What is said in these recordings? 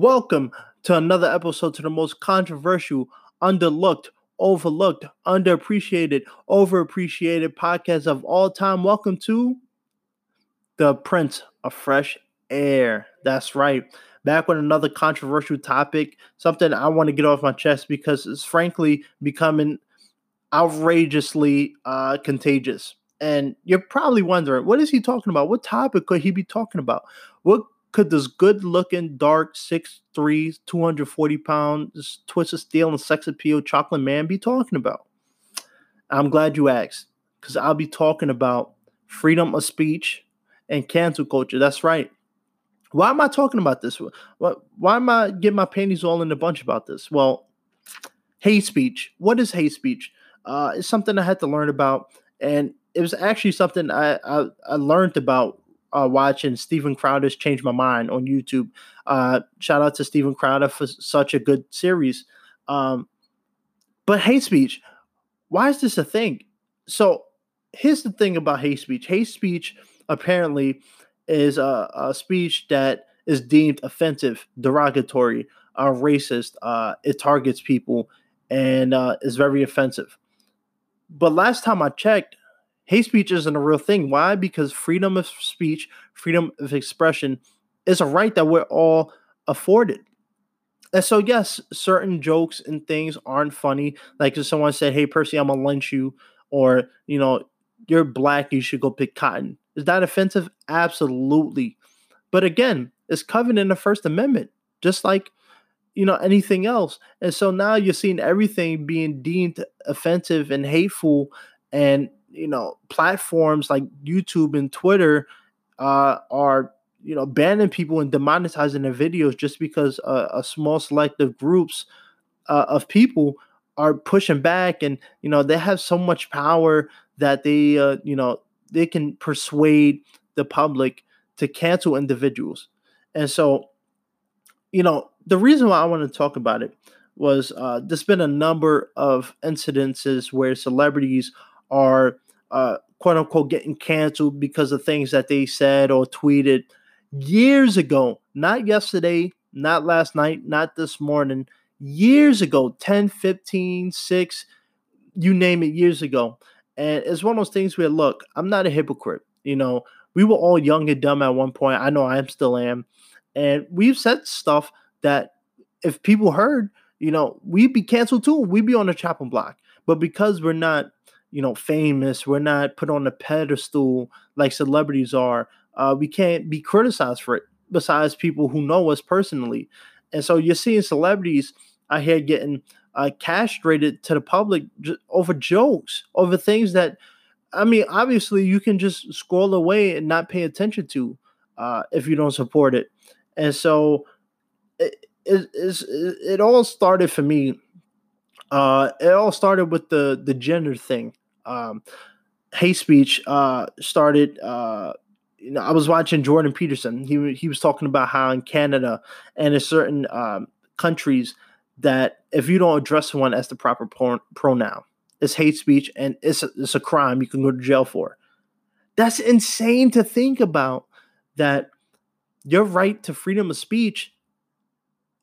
Welcome to another episode to the most controversial, underlooked, overlooked, underappreciated, overappreciated podcast of all time. Welcome to the Prince of Fresh Air. That's right. Back with another controversial topic, something I want to get off my chest because it's frankly becoming outrageously uh, contagious. And you're probably wondering, what is he talking about? What topic could he be talking about? What could this good looking, dark, 6'3, 240 pounds, twisted steel and sex appeal chocolate man be talking about? I'm glad you asked, because I'll be talking about freedom of speech and cancel culture. That's right. Why am I talking about this? Why am I getting my panties all in a bunch about this? Well, hate speech. What is hate speech? Uh, it's something I had to learn about, and it was actually something I I, I learned about uh, watching Steven Crowder's Change My Mind on YouTube. Uh, shout out to Steven Crowder for such a good series. Um, but hate speech, why is this a thing? So here's the thing about hate speech. Hate speech apparently is a, a speech that is deemed offensive, derogatory, uh, racist. Uh, it targets people and uh, is very offensive. But last time I checked, hate speech isn't a real thing. Why? Because freedom of speech, freedom of expression is a right that we're all afforded. And so, yes, certain jokes and things aren't funny. Like if someone said, Hey, Percy, I'm gonna lynch you, or, you know, you're black, you should go pick cotton. Is that offensive? Absolutely. But again, it's covered in the First Amendment, just like you know anything else. And so now you're seeing everything being deemed offensive and hateful, and you know platforms like YouTube and Twitter uh, are you know banning people and demonetizing their videos just because uh, a small selective groups uh, of people are pushing back. And you know they have so much power that they uh, you know they can persuade the public to cancel individuals. And so you know the reason why i want to talk about it was uh, there's been a number of incidences where celebrities are uh, quote unquote getting canceled because of things that they said or tweeted years ago, not yesterday, not last night, not this morning, years ago 10, 15, 6, you name it, years ago. And it's one of those things where, look, I'm not a hypocrite. You know, we were all young and dumb at one point. I know I am still am. And we've said stuff that if people heard, you know, we'd be canceled too. We'd be on the chopping block. But because we're not you know, famous. We're not put on a pedestal like celebrities are. Uh, we can't be criticized for it. Besides people who know us personally, and so you're seeing celebrities out here getting uh, castrated to the public over jokes, over things that, I mean, obviously you can just scroll away and not pay attention to uh, if you don't support it. And so it, it, it all started for me. Uh, it all started with the the gender thing um, hate speech uh, started. Uh, you know, I was watching Jordan Peterson. He he was talking about how in Canada and in certain um, countries that if you don't address someone as the proper pro- pronoun, it's hate speech and it's a, it's a crime. You can go to jail for. That's insane to think about. That your right to freedom of speech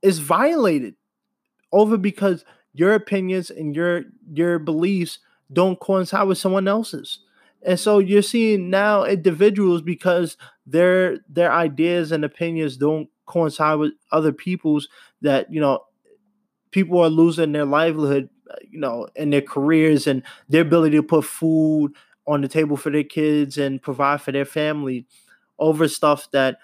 is violated over because your opinions and your your beliefs don't coincide with someone else's. And so you're seeing now individuals because their their ideas and opinions don't coincide with other people's that you know people are losing their livelihood uh, you know and their careers and their ability to put food on the table for their kids and provide for their family over stuff that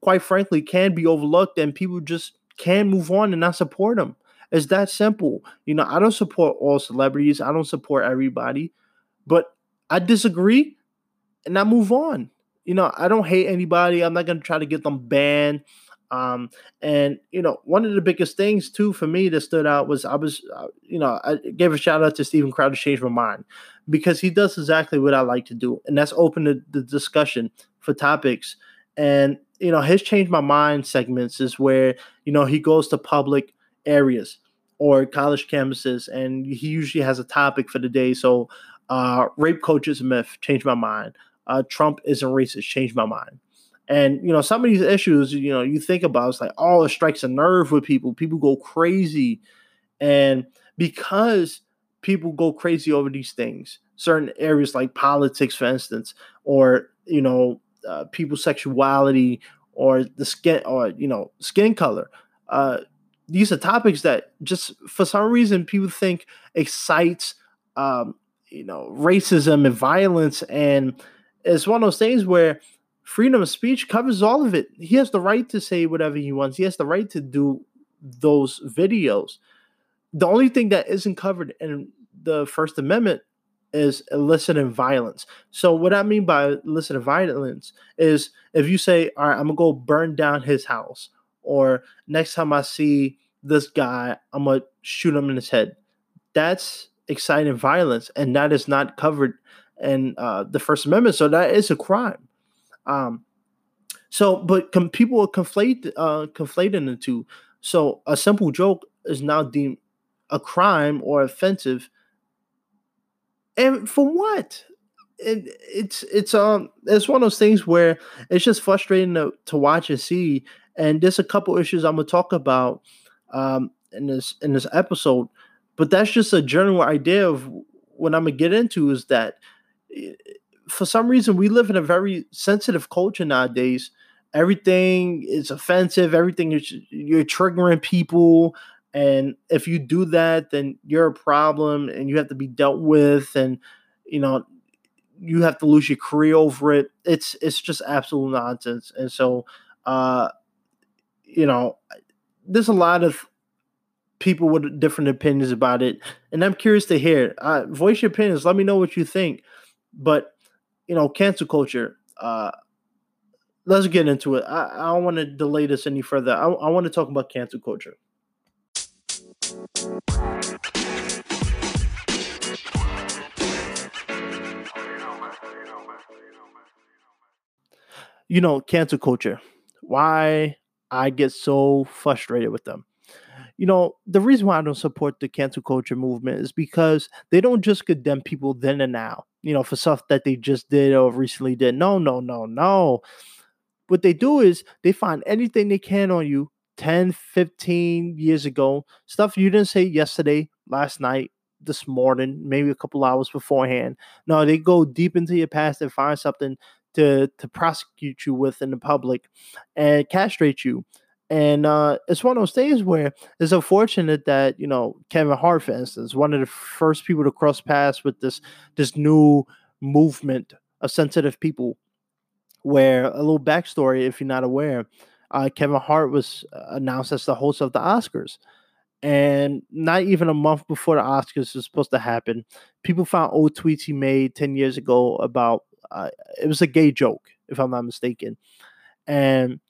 quite frankly can be overlooked and people just can move on and not support them it's that simple. You know, I don't support all celebrities. I don't support everybody, but I disagree and I move on. You know, I don't hate anybody. I'm not going to try to get them banned. Um, and you know, one of the biggest things too for me that stood out was I was, uh, you know, I gave a shout out to Steven Crowder, change my mind because he does exactly what I like to do, and that's open the, the discussion for topics. And you know, his change my mind segments is where you know he goes to public areas or college campuses, and he usually has a topic for the day. So, uh, rape culture is a myth. Change my mind. Uh, Trump isn't racist. Change my mind. And you know, some of these issues, you know, you think about it's like, oh, it strikes a nerve with people. People go crazy. And because people go crazy over these things, certain areas like politics, for instance, or you know, uh, people's sexuality or the skin or you know, skin color. Uh, these are topics that just for some reason people think excites um, you know racism and violence and it's one of those things where freedom of speech covers all of it. He has the right to say whatever he wants. He has the right to do those videos. The only thing that isn't covered in the First Amendment is eliciting violence. So what I mean by eliciting violence is if you say, "All right, I'm gonna go burn down his house," or next time I see this guy, I'm gonna shoot him in his head. That's exciting violence, and that is not covered in uh, the First Amendment. So that is a crime. Um, so, but people conflate uh, conflating the two. So, a simple joke is now deemed a crime or offensive, and for what? It, it's it's um it's one of those things where it's just frustrating to, to watch and see. And there's a couple issues I'm gonna talk about um in this in this episode, but that's just a general idea of what I'm gonna get into is that for some reason we live in a very sensitive culture nowadays. Everything is offensive everything is you're triggering people and if you do that then you're a problem and you have to be dealt with and you know you have to lose your career over it. It's it's just absolute nonsense and so uh you know there's a lot of people with different opinions about it and i'm curious to hear uh, voice your opinions let me know what you think but you know, cancel culture. Uh, let's get into it. I, I don't want to delay this any further. I, I want to talk about cancel culture. You know, cancel culture. Why I get so frustrated with them you know, the reason why I don't support the cancel culture movement is because they don't just condemn people then and now, you know, for stuff that they just did or recently did. No, no, no, no. What they do is they find anything they can on you 10, 15 years ago, stuff you didn't say yesterday, last night, this morning, maybe a couple hours beforehand. No, they go deep into your past and find something to to prosecute you with in the public and castrate you. And uh, it's one of those things where it's unfortunate that you know Kevin Hart, for instance, one of the first people to cross paths with this this new movement of sensitive people. Where a little backstory, if you're not aware, uh, Kevin Hart was uh, announced as the host of the Oscars, and not even a month before the Oscars was supposed to happen, people found old tweets he made ten years ago about uh, it was a gay joke, if I'm not mistaken, and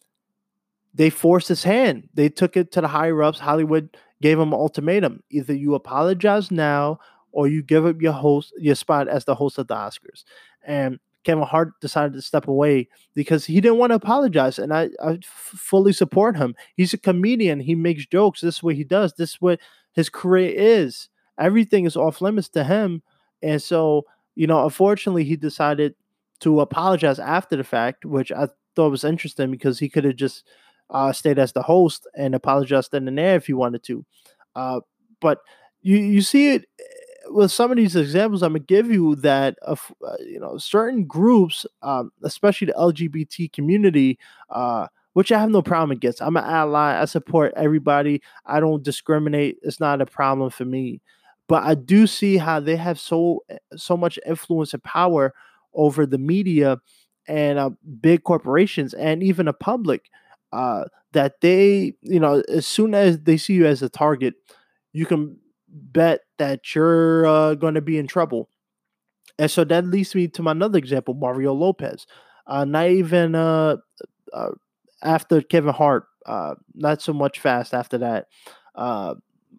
they forced his hand. They took it to the higher ups. Hollywood gave him an ultimatum: either you apologize now, or you give up your host your spot as the host of the Oscars. And Kevin Hart decided to step away because he didn't want to apologize, and I, I fully support him. He's a comedian. He makes jokes. This is what he does. This is what his career is. Everything is off limits to him, and so you know, unfortunately, he decided to apologize after the fact, which I thought was interesting because he could have just uh, stayed as the host and apologized in the air if he wanted to. Uh, but you you see it eh, with some of these examples I'm gonna give you that uh, you know certain groups, um, especially the LGBT community, uh, which I have no problem against. I'm an ally. I support everybody. I don't discriminate. It's not a problem for me. But I do see how they have so eh, so much influence and power over the media and uh, big corporations and even the public uh, that they, you know, as soon as they see you as a target, you can bet that you're uh, going to be in trouble. And so that leads me to my another example, Mario Lopez. Uh, not even uh, uh, after Kevin Hart, not so much fast after that.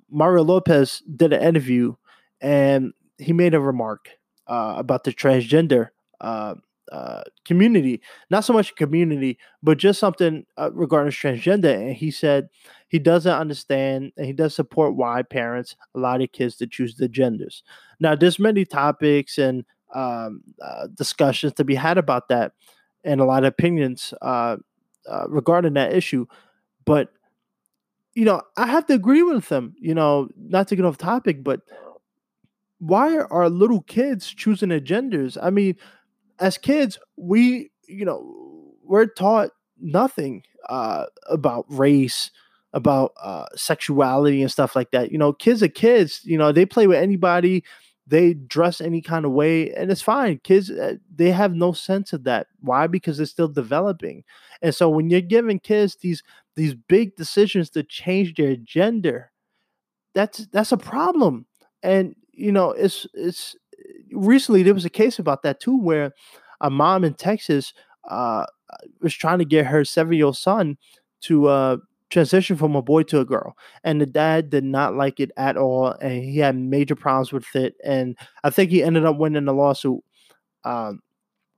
Mario Lopez did an interview and he made a remark about the transgender uh, uh, community, not so much community, but just something uh, regarding transgender. And he said he doesn't understand and he does support why parents allow their kids to choose the genders. Now, there's many topics and um, uh, discussions to be had about that. and a lot of opinions uh, uh, regarding that issue. But you know, I have to agree with them. You know, not to get off topic, but why are little kids choosing their genders? I mean, as kids, we you know we're taught nothing uh, about race, about uh, sexuality and stuff like that. You know, kids are kids. You know, they play with anybody they dress any kind of way and it's fine kids uh, they have no sense of that why because they're still developing and so when you're giving kids these these big decisions to change their gender that's that's a problem and you know it's it's recently there was a case about that too where a mom in texas uh was trying to get her seven year old son to uh transition from a boy to a girl and the dad did not like it at all and he had major problems with it and i think he ended up winning the lawsuit um,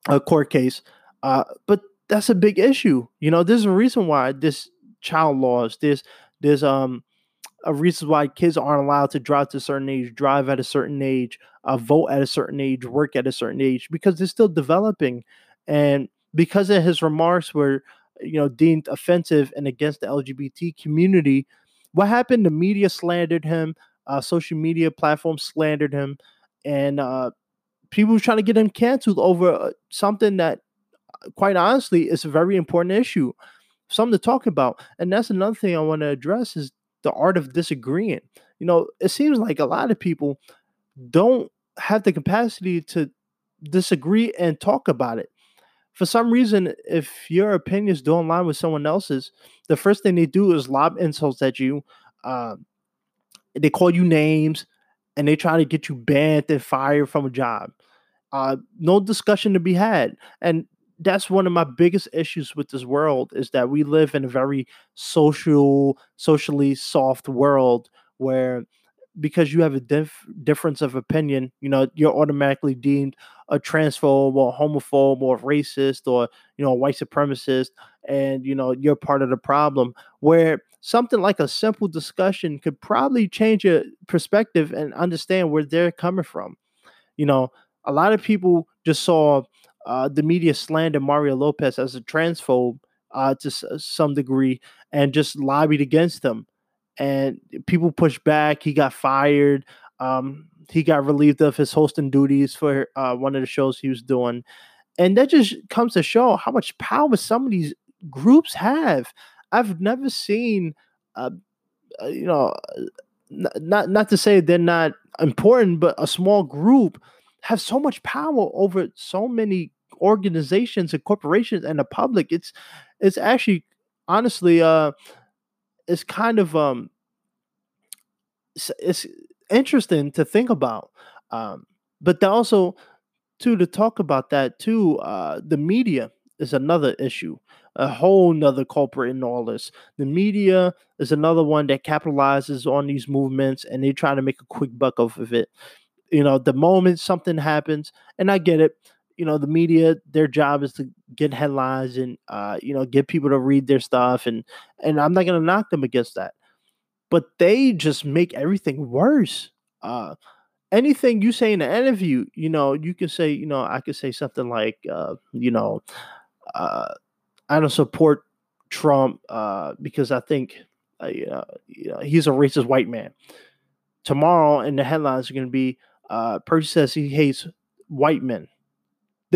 a court case uh, but that's a big issue you know there's a reason why this child laws there's there's um a reasons why kids aren't allowed to drive to a certain age drive at a certain age uh, vote at a certain age work at a certain age because they're still developing and because of his remarks were, you know deemed offensive and against the LGBT community. What happened? The media slandered him. Uh, social media platforms slandered him, and uh, people were trying to get him canceled over uh, something that, uh, quite honestly, is a very important issue, something to talk about. And that's another thing I want to address is the art of disagreeing. You know, it seems like a lot of people don't have the capacity to disagree and talk about it for some reason, if your opinions don't align with someone else's, the first thing they do is lob insults at you. Uh, they call you names and they try to get you banned and fired from a job. Uh, no discussion to be had. And that's one of my biggest issues with this world is that we live in a very social, socially soft world where because you have a dif- difference of opinion, you know, you're automatically deemed a transphobe or homophobe or racist or you know a white supremacist, and you know you're part of the problem. Where something like a simple discussion could probably change your perspective and understand where they're coming from. You know, a lot of people just saw uh, the media slander Mario Lopez as a transphobe uh, to s- some degree and just lobbied against him and people pushed back. He got fired. Um, he got relieved of his hosting duties for uh, one of the shows he was doing, and that just comes to show how much power some of these groups have. I've never seen, uh, uh you know, not not to say they're not important, but a small group have so much power over so many organizations and corporations and the public. It's it's actually honestly uh it's kind of um it's, it's interesting to think about um but also too to talk about that too uh the media is another issue a whole nother culprit in all this the media is another one that capitalizes on these movements and they try to make a quick buck off of it you know the moment something happens and i get it you know the media their job is to get headlines and uh, you know get people to read their stuff and and i'm not going to knock them against that but they just make everything worse. Uh anything you say in an interview you know you can say you know i could say something like uh you know uh i don't support trump uh because i think uh, you know, you know he's a racist white man. Tomorrow in the headlines are going to be uh percy says he hates white men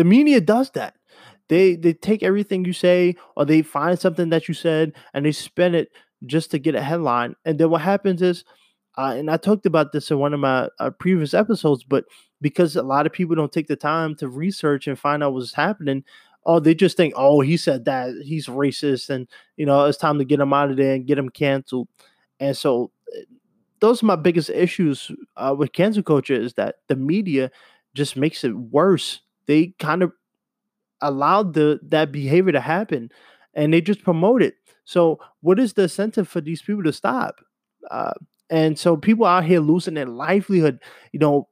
the media does that. They they take everything you say or they find something that you said and they spin it just to get a headline. And then what happens is, uh, and I talked about this in one of my uh, previous episodes, but because a lot of people don't take the time to research and find out what's happening, oh, they just think, oh, he said that he's racist, and you know it's time to get him out of there and get him canceled. And so, eh, those are my biggest issues uh, with cancel culture is that the media just makes it worse they kind of allowed the that behavior to happen and they just promote it. So what is the incentive for these people to stop? Uh, and so people out here losing their livelihood you know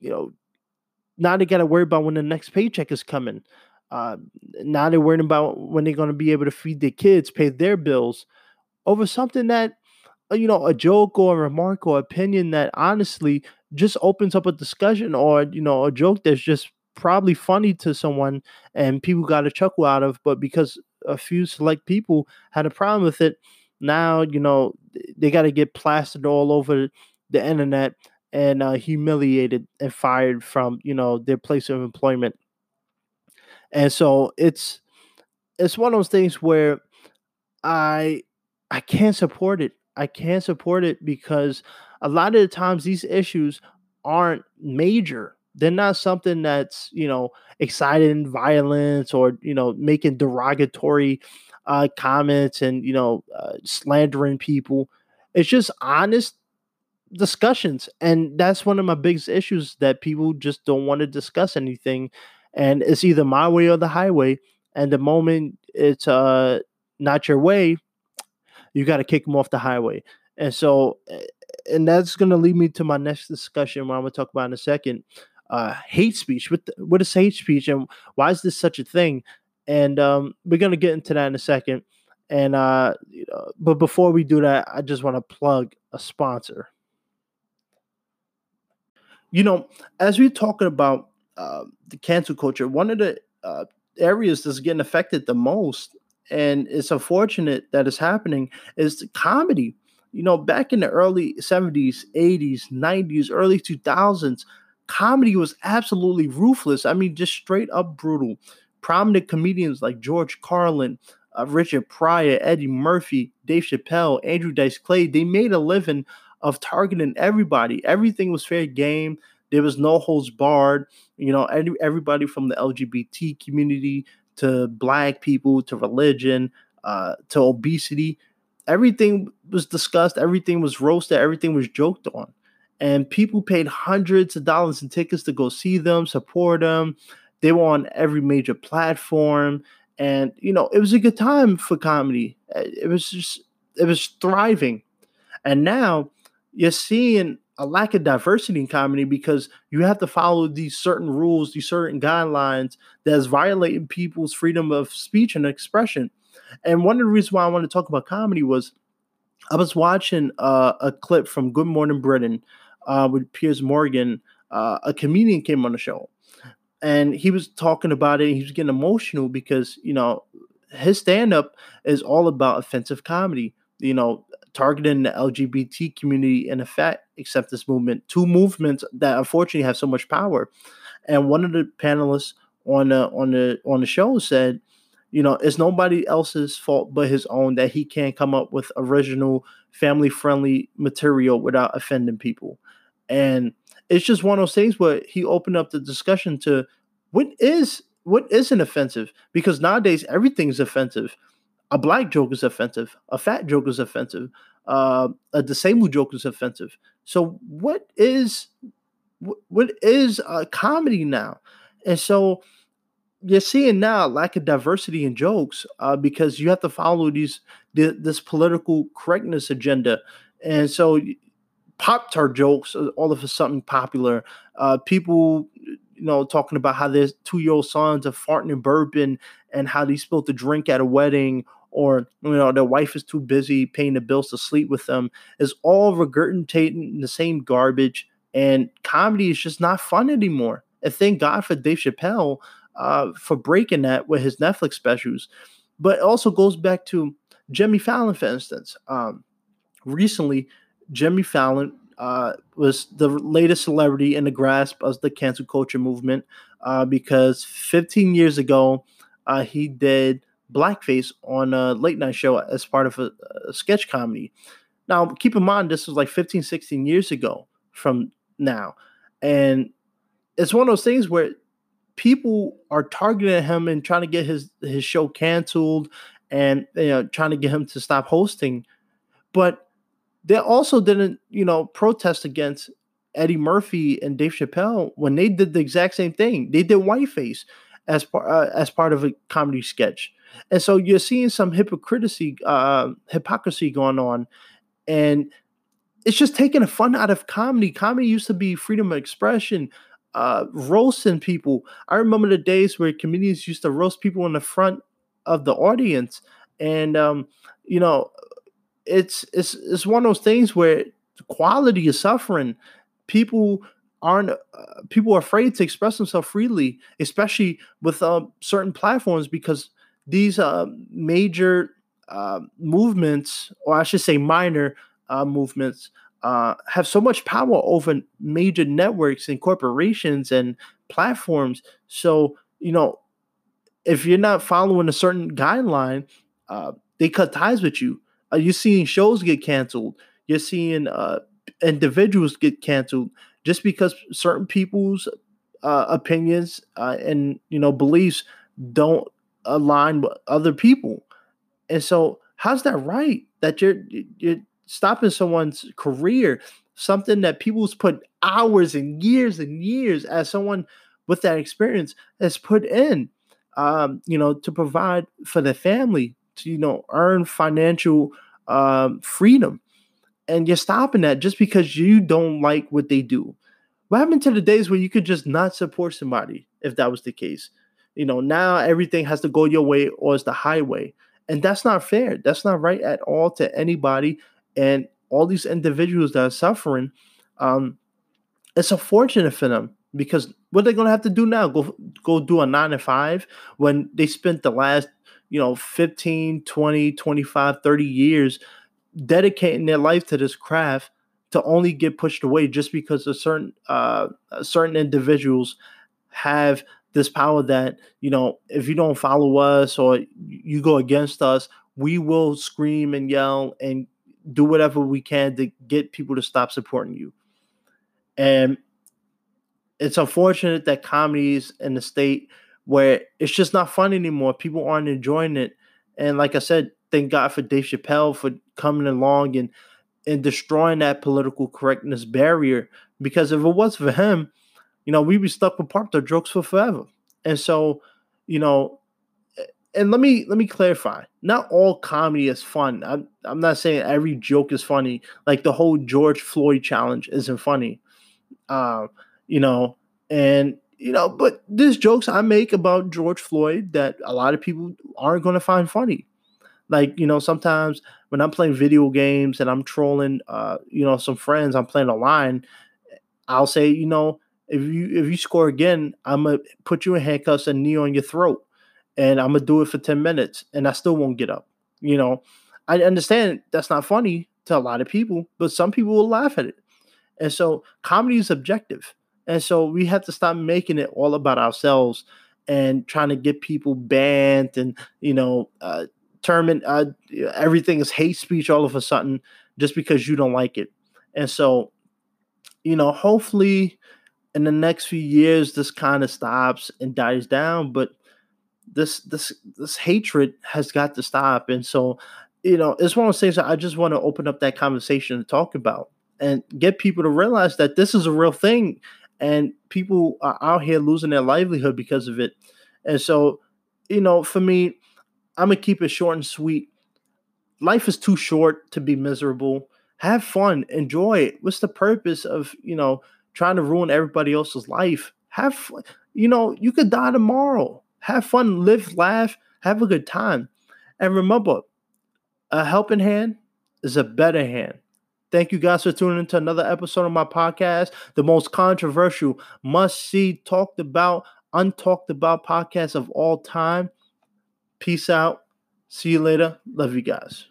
you know now they got to worry about when the next paycheck is coming. Uh, now they're worrying about when they're going to be able to feed their kids pay their bills over something that uh, you know a joke or a remark or opinion that honestly just opens up a discussion or you know a joke that's just probably funny to someone and people got a chuckle out of, but because a few select people had a problem with it, now you know they got to get plastered all over the internet and uh, humiliated and fired from you know their place of employment. And so it's it's one of those things where I I can't support it. I can't support it because a lot of the times these issues aren't major. They're not something that's, you know, exciting violence or, you know, making derogatory uh, comments and, you know, uh, slandering people. It's just honest discussions. And that's one of my biggest issues that people just don't want to discuss anything. And it's either my way or the highway. And the moment it's uh, not your way, you got to kick them off the highway. And so, eh, and that's going to lead me to my next discussion, what I'm going to talk about in a second. Uh, hate speech. What, the, what is hate speech, and why is this such a thing? And um, we're going to get into that in a second. And uh, you know, but before we do that, I just want to plug a sponsor. You know, as we're talking about uh, the cancel culture, one of the uh, areas that's getting affected the most and it's unfortunate that it's happening is comedy you know back in the early 70s 80s 90s early 2000s comedy was absolutely ruthless. I mean just straight up brutal. Prominent comedians like george carlin uh, richard pryor eddie murphy dave chappelle andrew dice clay they made a living of targeting everybody. Everything was fair game. There was no holds barred. You know everybody from the lgbt community to black people to religion uh, to obesity. Everything was discussed, everything was roasted, everything was joked on. And people paid hundreds of dollars in tickets to go see them, support them. They were on every major platform. And, you know, it was a good time for comedy. It was just, it was thriving. And now you're seeing a lack of diversity in comedy because you have to follow these certain rules, these certain guidelines that's violating people's freedom of speech and expression. And one of the reasons why I want to talk about comedy was I was watching uh, a clip from Good Morning Britain uh, with Piers Morgan. Uh, a comedian came on the show, and he was talking about it. he was getting emotional because you know his stand up is all about offensive comedy. You know, targeting the LGBT community and the fat acceptance movement, two movements that unfortunately have so much power. And one of the panelists on the on the on the show said, you know, it's nobody else's fault but his own that he can't come up with original family friendly material without offending people. And it's just one of those things where he opened up the discussion to what is what isn't offensive? Because nowadays everything's offensive. A black joke is offensive, a fat joke is offensive, uh, a disabled joke is offensive. So what is what is uh, comedy now? And so you're seeing now lack of diversity in jokes uh, because you have to follow these this political correctness agenda, and so pop tart jokes all of a sudden popular. Uh, people you know, talking about how their two year old sons are farting and burping and how they spilled the drink at a wedding or you know their wife is too busy paying the bills to sleep with them. Is all regurgitating the same garbage and comedy is just not fun anymore. And thank god for dave chappelle uh, for breaking that with his netflix specials. But it also goes back to jimmy fallon for instance. Um, recently jimmy fallon uh, was the latest celebrity in the grasp of the cancel culture movement uh, because 15 years ago uh, he did blackface on a late night show as part of a, a, sketch comedy. Now, keep in mind, this was like 15, 16 years ago from now. And it's one of those things where people are targeting him and trying to get his, his show canceled and you know trying to get him to stop hosting. But they also didn't, you know, protest against Eddie Murphy and Dave Chappelle when they did the exact same thing. They did whiteface as part uh, as part of a comedy sketch. And so you're seeing some hypocrisy, uh, hypocrisy going on, and it's just taking the fun out of comedy. Comedy used to be freedom of expression, uh, roasting people. I remember the days where comedians used to roast people in the front of the audience, and um, you know, it's it's it's one of those things where quality is suffering. People aren't uh, people are afraid to express themselves freely, especially with uh, certain platforms because these uh, major uh, movements, or I should say minor uh, movements, uh, have so much power over major networks and corporations and platforms. So, you know, if you're not following a certain guideline, they cut ties with you. Uh, you're seeing shows get canceled. You're seeing uh, individuals get canceled just because certain people's uh, opinions uh, and you know beliefs don't align with other people. And so, how's that right? That you're you're stopping someone's career, something that people's put hours and years and years as someone with that experience has put in, um, you know, to provide for the family, to you know, earn financial um, freedom, and you're stopping that just because you don't like what they do. What happened to the days where you could just not support somebody if that was the case? You know, now everything has to go your way or it's the highway. And that's not fair. That's not right at all to anybody. And all these individuals that are suffering, um, it's unfortunate for them because what they're to have to do now? Go go do a nine to five when they spent the last, you know, 15, 20, 25, 30 years dedicating their life to this craft to only get pushed away just because a certain uh, certain individuals have this power that you know if you don't follow us or you go against us we will scream and yell and do whatever we can to get people to stop supporting you. And it's unfortunate that comedies in the state where it's just not fun anymore people aren't enjoying it and like i said thank god for dave chappelle for coming along and and destroying that political correctness barrier because if it was for him you know, we'd be stuck with part of jokes for forever. And so, you know, and let me let me clarify. Not all comedy is fun. I'm I'm not saying every joke is funny. Like the whole George Floyd challenge isn't funny. Uh, you know, and you know, but there's jokes I make about George Floyd that a lot of people aren't going to find funny. Like you know, sometimes when I'm playing video games and I'm trolling, uh, you know, some friends, I'm playing online. I'll say, you know, if you if you score again, I'm gonna put you in handcuffs and knee on your throat, and I'm gonna do it for ten minutes, and I still won't get up. You know, I understand that's not funny to a lot of people, but some people will laugh at it, and so comedy is objective, and so we have to stop making it all about ourselves and trying to get people banned and you know uh, term uh, everything is hate speech all of a sudden just because you don't like it, and so you know hopefully in the next few years this kind of stops and dies down but this this this hatred has got to stop. And so you know it's one of those things that i just want to open up that conversation to talk about and get people to realize that this is a real thing and people are out here losing their livelihood because of it and so you know for me i'm gonna keep it short and sweet life is too short to be miserable have fun enjoy it what's the purpose of you know trying to ruin everybody else's life. Have you know, you could die tomorrow. Have fun, live, laugh, have a good time. And remember, a helping hand is a better hand. Thank you guys for tuning into another episode of my podcast, the most controversial, must see, talked about, untalked about podcast of all time. Peace out. See you later. Love you guys.